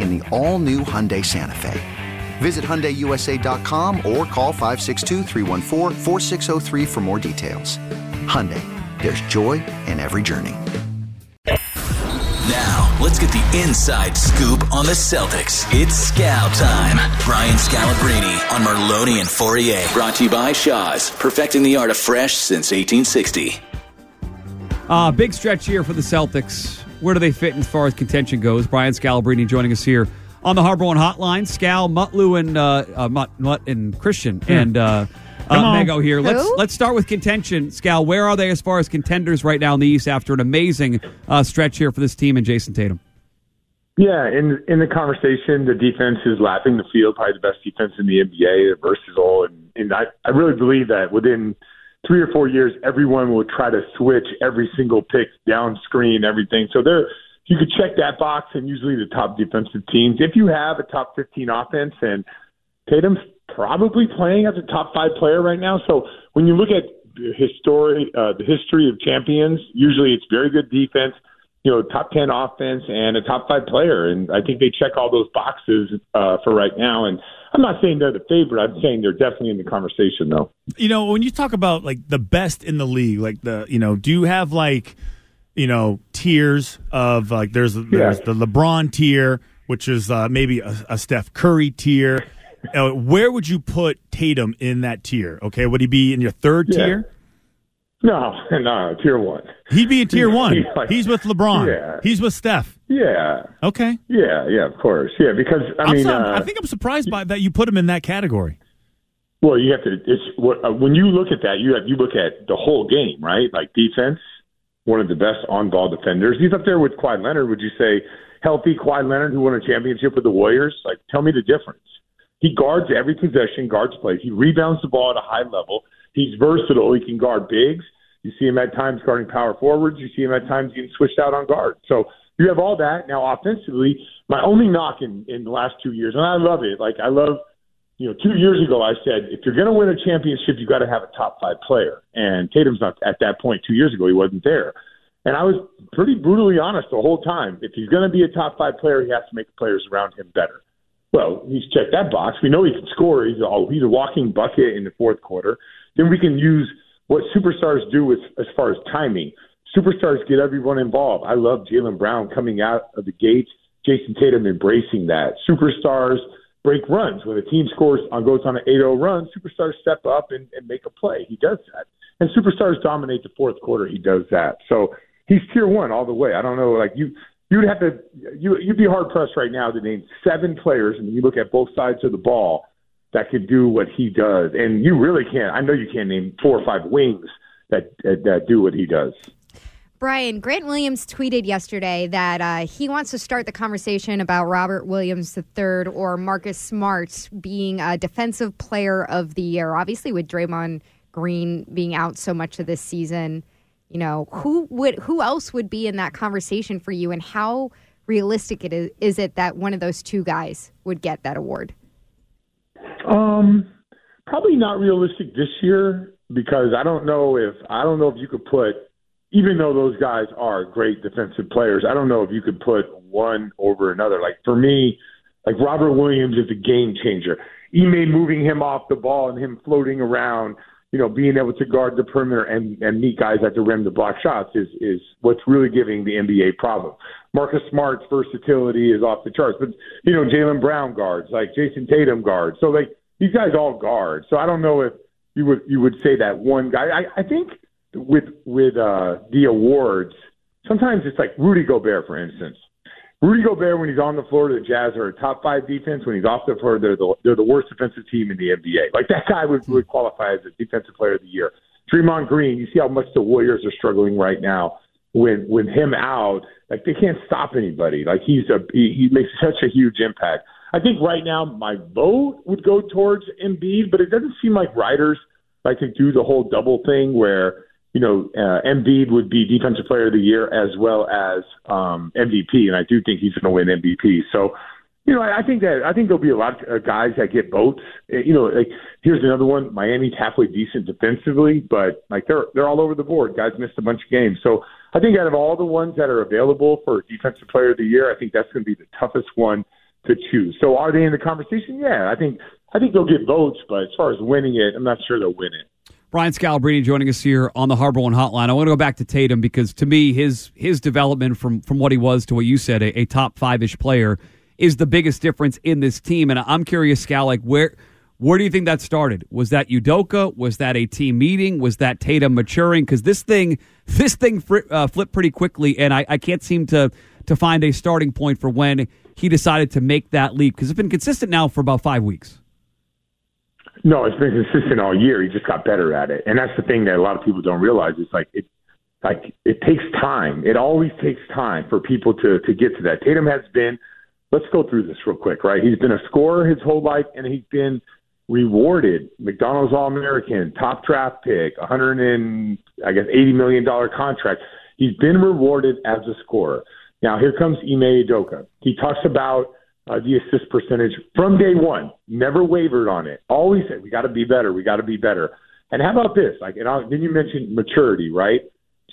in the all new Hyundai Santa Fe. Visit HyundaiUSA.com or call 562 for more details. Hyundai, there's joy in every journey. Now, let's get the inside scoop on the Celtics. It's Scal time. Brian Scalabrine on Merloni and Fauria. Brought to you by Shaw's, perfecting the art of fresh since 1860. Uh, big stretch here for the Celtics. Where do they fit as far as contention goes? Brian Scalabrine joining us here on the Harbor One Hotline. Scal, Mutlu, and uh, uh, Mut, Mut and Christian hmm. and uh, uh, Mego here. Who? Let's let's start with contention. Scal, where are they as far as contenders right now in the East after an amazing uh, stretch here for this team and Jayson Tatum? Yeah, in in the conversation, the defense is lapping the field, probably the best defense in the NBA. They're versatile, and, and I, I really believe that within – three or four years, everyone will try to switch every single pick down screen, everything. So there, you could check that box, and usually the top defensive teams. If you have a top 15 offense, and Tatum's probably playing as a top five player right now. So when you look at history, uh, the history of champions, usually it's very good defense, you know, top 10 offense and a top five player. And I think they check all those boxes uh, for right now. And I'm not saying they're the favorite. I'm saying they're definitely in the conversation, though. You know, when you talk about like the best in the league, like the, you know, do you have like, you know, tiers of like there's there's yeah. the LeBron tier, which is uh, maybe a, a Steph Curry tier. Uh, where would you put Tatum in that tier? Okay, would he be in your third yeah. tier? No, no, tier one. He'd be in tier one. He's, like, He's with LeBron. Yeah. He's with Steph. Yeah. Okay. Yeah, yeah, of course. Yeah, because I I'm mean, uh, I think I'm surprised by that you put him in that category. Well, you have to. It's uh, when you look at that, you have you look at the whole game, right? Like defense, one of the best on-ball defenders. He's up there with Kawhi Leonard. Would you say healthy Kawhi Leonard, who won a championship with the Warriors? Like, tell me the difference. He guards every possession, guards plays. He rebounds the ball at a high level. He's versatile. He can guard bigs. You see him at times guarding power forwards. You see him at times getting switched out on guard. So you have all that. Now, offensively, my only knock in, in the last two years, and I love it. Like, I love, you know, two years ago, I said, if you're going to win a championship, you got to have a top five player. And Tatum's not at that point. two years ago. He wasn't there. And I was pretty brutally honest the whole time. If he's going to be a top five player, he has to make the players around him better. Well, he's checked that box. We know he can score. He's a, he's a walking bucket in the fourth quarter. Then we can use what superstars do is, as far as timing. Superstars get everyone involved. I love Jaylen Brown coming out of the gates, Jayson Tatum embracing that. Superstars break runs. When a team scores on goes on an 8-0 run, superstars step up and, and make a play. He does that. And superstars dominate the fourth quarter. He does that. So he's tier one all the way. I don't know, like you you'd have to you you'd be hard pressed right now to name seven players and you look at both sides of the ball that could do what he does. And you really can't. I know you can't name four or five wings that that do what he does. Brian, Grant Williams tweeted yesterday that uh, he wants to start the conversation about Robert Williams III or Marcus Smart being a defensive player of the year. Obviously, with Draymond Green being out so much of this season, you know who would who else would be in that conversation for you, and how realistic it is, is it that one of those two guys would get that award? Um, probably not realistic this year because I don't know if I don't know if you could put even though those guys are great defensive players, I don't know if you could put one over another. Like for me, like Robert Williams is a game changer. Ime moving him off the ball and him floating around, you know, being able to guard the perimeter and, and meet guys at the rim to block shots is is what's really giving the NBA problem. Marcus Smart's versatility is off the charts, but you know, Jaylen Brown guards, like Jayson Tatum guards. So like these guys all guard. So I don't know if you would you would say that one guy. I, I think with with uh, the awards, sometimes it's like Rudy Gobert, for instance. Rudy Gobert, when he's on the floor, the Jazz are a top five defense. When he's off the floor, they're the they're the worst defensive team in the NBA. Like that guy would, would qualify as a defensive player of the year. Draymond Green, you see how much the Warriors are struggling right now. When with him out, like they can't stop anybody. Like he's a he, he makes such a huge impact. I think right now my vote would go towards Embiid, but it doesn't seem like writers like to do the whole double thing where you know, uh, Embiid would be Defensive Player of the Year as well as um, MVP, and I do think he's going to win MVP. So, you know, I, I think that I think there'll be a lot of uh, guys that get votes. Uh, you know, like here's another one: Miami's halfway decent defensively, but like they're they're all over the board. Guys missed a bunch of games, so I think out of all the ones that are available for Defensive Player of the Year, I think that's going to be the toughest one to choose. So, are they in the conversation? Yeah, I think I think they'll get votes, but as far as winning it, I'm not sure they'll win it. Brian Scalabrine joining us here on the Harbor One Hotline. I want to go back to Tatum because to me, his his development from from what he was to what you said, a, a top five ish player, is the biggest difference in this team. And I'm curious, Scal, like where where do you think that started? Was that Udoka? Was that a team meeting? Was that Tatum maturing? Because this thing this thing fr- uh, flipped pretty quickly, and I, I can't seem to to find a starting point for when he decided to make that leap because it's been consistent now for about five weeks. No, it's been consistent all year. He just got better at it, and that's the thing that a lot of people don't realize. It's like it, like it takes time. It always takes time for people to to get to that. Tatum has been. Let's go through this real quick, right? He's been a scorer his whole life, and he's been rewarded. McDonald's All American, top draft pick, 100 and I guess 80 million dollar contract. He's been rewarded as a scorer. Now here comes Ime Udoka. He talks about uh, the assist percentage from day one. Never wavered on it. Always said we got to be better. We got to be better. And how about this? Like, and I'll, then you mentioned maturity, right?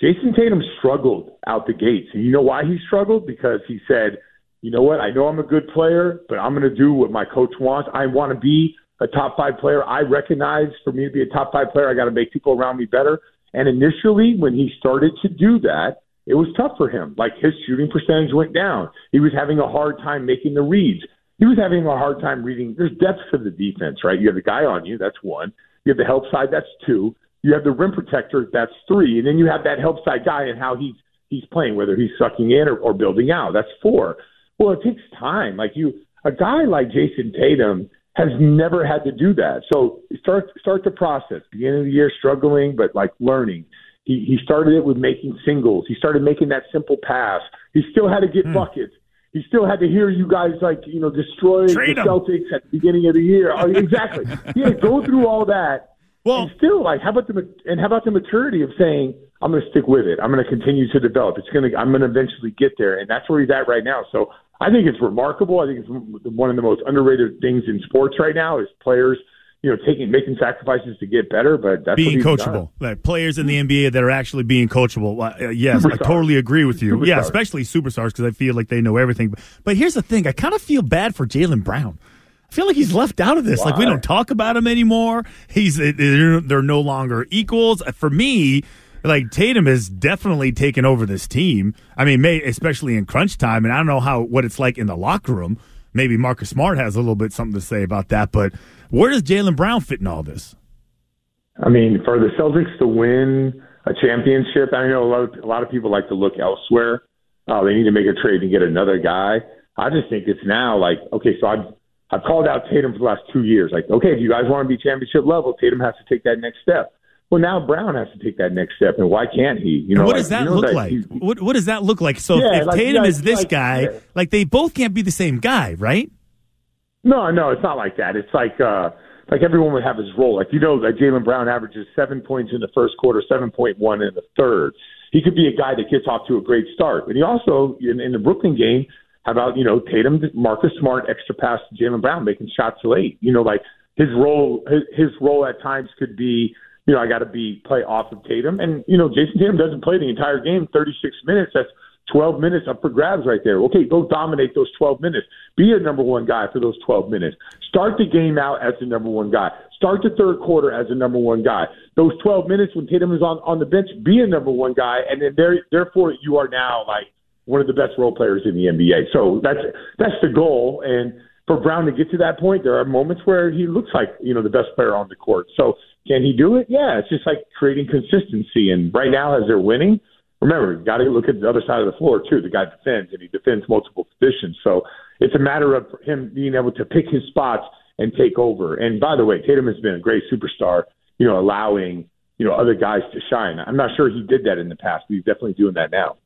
Jayson Tatum struggled out the gates, and you know why he struggled? Because he said, "You know what? I know I'm a good player, but I'm going to do what my coach wants. I want to be a top five player. I recognize for me to be a top five player, I got to make people around me better." And initially, when he started to do that, it was tough for him. Like his shooting percentage went down. He was having a hard time making the reads. He was having a hard time reading. There's depth to the defense, right? You have the guy on you, that's one. You have the help side, that's two. You have the rim protector, that's three. And then you have that help side guy and how he's he's playing, whether he's sucking in or, or building out. That's four. Well, it takes time. Like you, a guy like Jayson Tatum has never had to do that. So start start the process. Beginning of the year struggling, but like learning. He he started it with making singles. He started making that simple pass. He still had to get mm. buckets. He still had to hear you guys like you know destroy Trade the him. Celtics at the beginning of the year. Oh, exactly. yeah, go through all that. Well, and still, like, how about the and how about the maturity of saying I'm going to stick with it. I'm going to continue to develop. It's going to I'm going to eventually get there, and that's where he's at right now. So I think it's remarkable. I think it's one of the most underrated things in sports right now is players you know, taking making sacrifices to get better, but that's being coachable. Like players in the NBA that are actually being coachable. Uh, yes, superstars. I totally agree with you. Superstars. Yeah, especially superstars because I feel like they know everything. But, but here's the thing: I kind of feel bad for Jaylen Brown. I feel like he's left out of this. Why? Like we don't talk about him anymore. He's they're, they're no longer equals. For me, like Tatum has definitely taken over this team. I mean, may, especially in crunch time, and I don't know how what it's like in the locker room. Maybe Marcus Smart has a little bit something to say about that, but where does Jaylen Brown fit in all this? I mean, for the Celtics to win a championship, I know a lot of, a lot of people like to look elsewhere. Uh, they need to make a trade and get another guy. I just think it's now like, okay, so I've, I've called out Tatum for the last two years. Like, okay, if you guys want to be championship level, Tatum has to take that next step. Well, now Brown has to take that next step, and why can't he? You know, what like, does that you know look that like? What, what does that look like? So yeah, if, like, Tatum yeah, is this like, guy, yeah. like they both can't be the same guy, right? No, no, it's not like that. It's like uh like everyone would have his role. Like you know that Jaylen Brown averages seven points in the first quarter, seven point one in the third. He could be a guy that gets off to a great start. But he also in, in the Brooklyn game, how about, you know, Tatum, Marcus Smart, extra pass to Jaylen Brown, making shots late. You know, like his role his, role at times could be you know I got to be play off of Tatum, and you know Jayson Tatum doesn't play the entire game, 36 minutes. That's 12 minutes up for grabs right there. Okay, go dominate those 12 minutes. Be a number one guy for those 12 minutes. Start the game out as the number one guy. Start the third quarter as the number one guy. Those 12 minutes when Tatum is on, on the bench, be a number one guy. And then there, therefore, you are now like one of the best role players in the NBA. So that's, that's the goal. And for Brown to get to that point, there are moments where he looks like, you know, the best player on the court. So can he do it? Yeah, it's just like creating consistency. And right now, as they're winning, remember, you got to look at the other side of the floor too. The guy defends, and he defends multiple positions. So it's a matter of him being able to pick his spots and take over. And by the way, Tatum has been a great superstar. You know, allowing you know other guys to shine. I'm not sure he did that in the past, but he's definitely doing that now.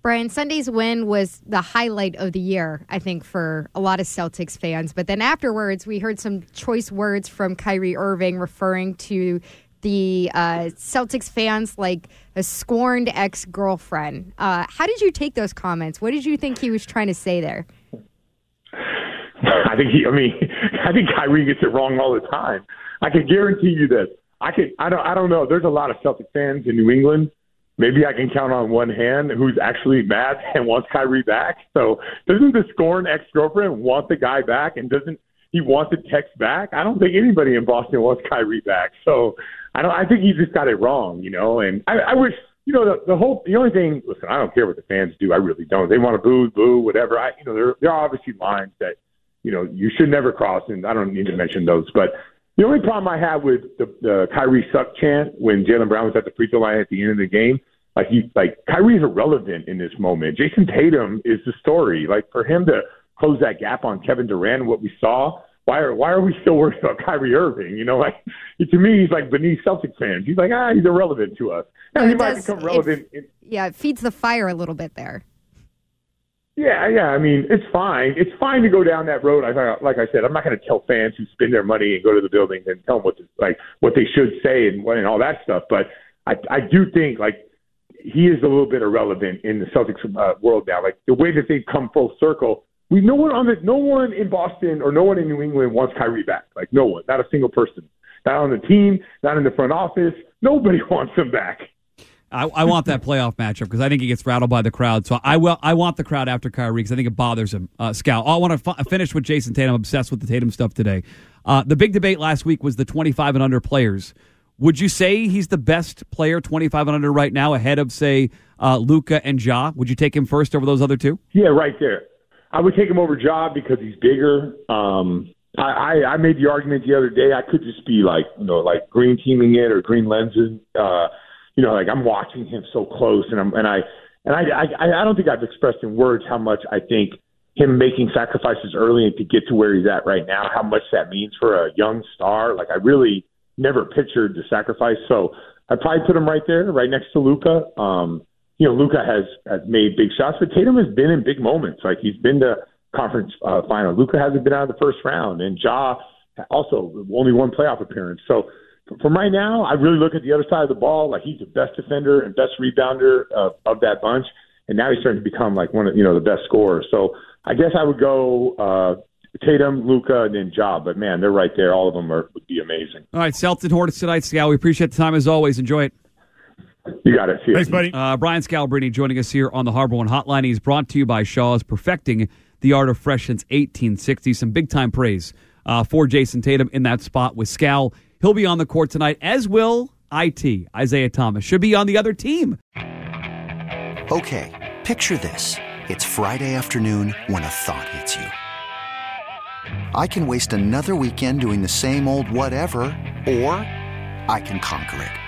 Brian, Sunday's win was the highlight of the year, I think, for a lot of Celtics fans. But then afterwards, we heard some choice words from Kyrie Irving referring to the uh, Celtics fans like a scorned ex girlfriend. Uh, how did you take those comments? What did you think he was trying to say there? I think he. I mean, I think Kyrie gets it wrong all the time. I can guarantee you this. I can. I don't. I don't know. There's a lot of Celtic fans in New England. Maybe I can count on one hand who's actually mad and wants Kyrie back. So doesn't the scorned ex girlfriend want the guy back and doesn't he want the text back? I don't think anybody in Boston wants Kyrie back. So I don't. I think he just got it wrong, you know. And I, I wish, you know, the, the whole the only thing. Listen, I don't care what the fans do. I really don't. They want to boo, boo, whatever. I, you know, there there are obviously lines that, you know, you should never cross, and I don't need to mention those. But the only problem I have with the, the Kyrie suck chant when Jaylen Brown was at the free throw line at the end of the game, like he, like Kyrie's irrelevant in this moment. Jayson Tatum is the story. Like for him to close that gap on Kevin Durant, what we saw why are why are we still worried about Kyrie Irving? You know, like to me, he's like beneath Celtics fans. He's like, ah, he's irrelevant to us. Now, he might become relevant. It, in, yeah, it feeds the fire a little bit there. Yeah, yeah. I mean, it's fine. It's fine to go down that road. I like I said, I'm not going to tell fans who spend their money and go to the building and tell them what to, like what they should say and what and all that stuff. But I I do think like he is a little bit irrelevant in the Celtics uh, world now. Like the way that they've come full circle we no one on the no one in Boston or no one in New England wants Kyrie back. Like no one, not a single person, not on the team, not in the front office. Nobody wants him back. I, I want that playoff matchup because I think he gets rattled by the crowd. So I will. I want the crowd after Kyrie because I think it bothers him. Uh, Scal. I want to f- finish with Jayson Tatum. I'm obsessed with the Tatum stuff today. Uh, the big debate last week was the 25 and under players. Would you say he's the best player 25 and under right now, ahead of say uh, Luka and Ja? Would you take him first over those other two? Yeah, right there. I would take him over Job because he's bigger. Um, I, I, I made the argument the other day. I could just be like, you know, like green teaming it or green lensing. Uh, you know, like I'm watching him so close, and I'm and I and I I, I don't think I've expressed in words how much I think him making sacrifices early and to get to where he's at right now, how much that means for a young star. Like I really never pictured the sacrifice. So I'd probably put him right there, right next to Luka. Um, you know, Luka has has made big shots, but Tatum has been in big moments. Like he's been to conference uh, final. Luka hasn't been out of the first round, and Ja also only one playoff appearance. So from right now, I really look at the other side of the ball. Like he's the best defender and best rebounder of, of that bunch, and now he's starting to become like one of you know the best scorers. So I guess I would go uh, Tatum, Luka, and then Ja. But man, they're right there. All of them are, would be amazing. All right, Celtic Hornets tonight, Scal. We appreciate the time as always. Enjoy it. You got it. Thanks, buddy. Uh, Brian Scalabrine joining us here on the Harbor One Hotline. He's brought to you by Shaw's Perfecting the Art of Fresh since 1860. Some big time praise uh, for Jayson Tatum in that spot with Scal. He'll be on the court tonight, as will IT, Isaiah Thomas. Should be on the other team. Okay, picture this. It's Friday afternoon when a thought hits you. I can waste another weekend doing the same old whatever, or I can conquer it.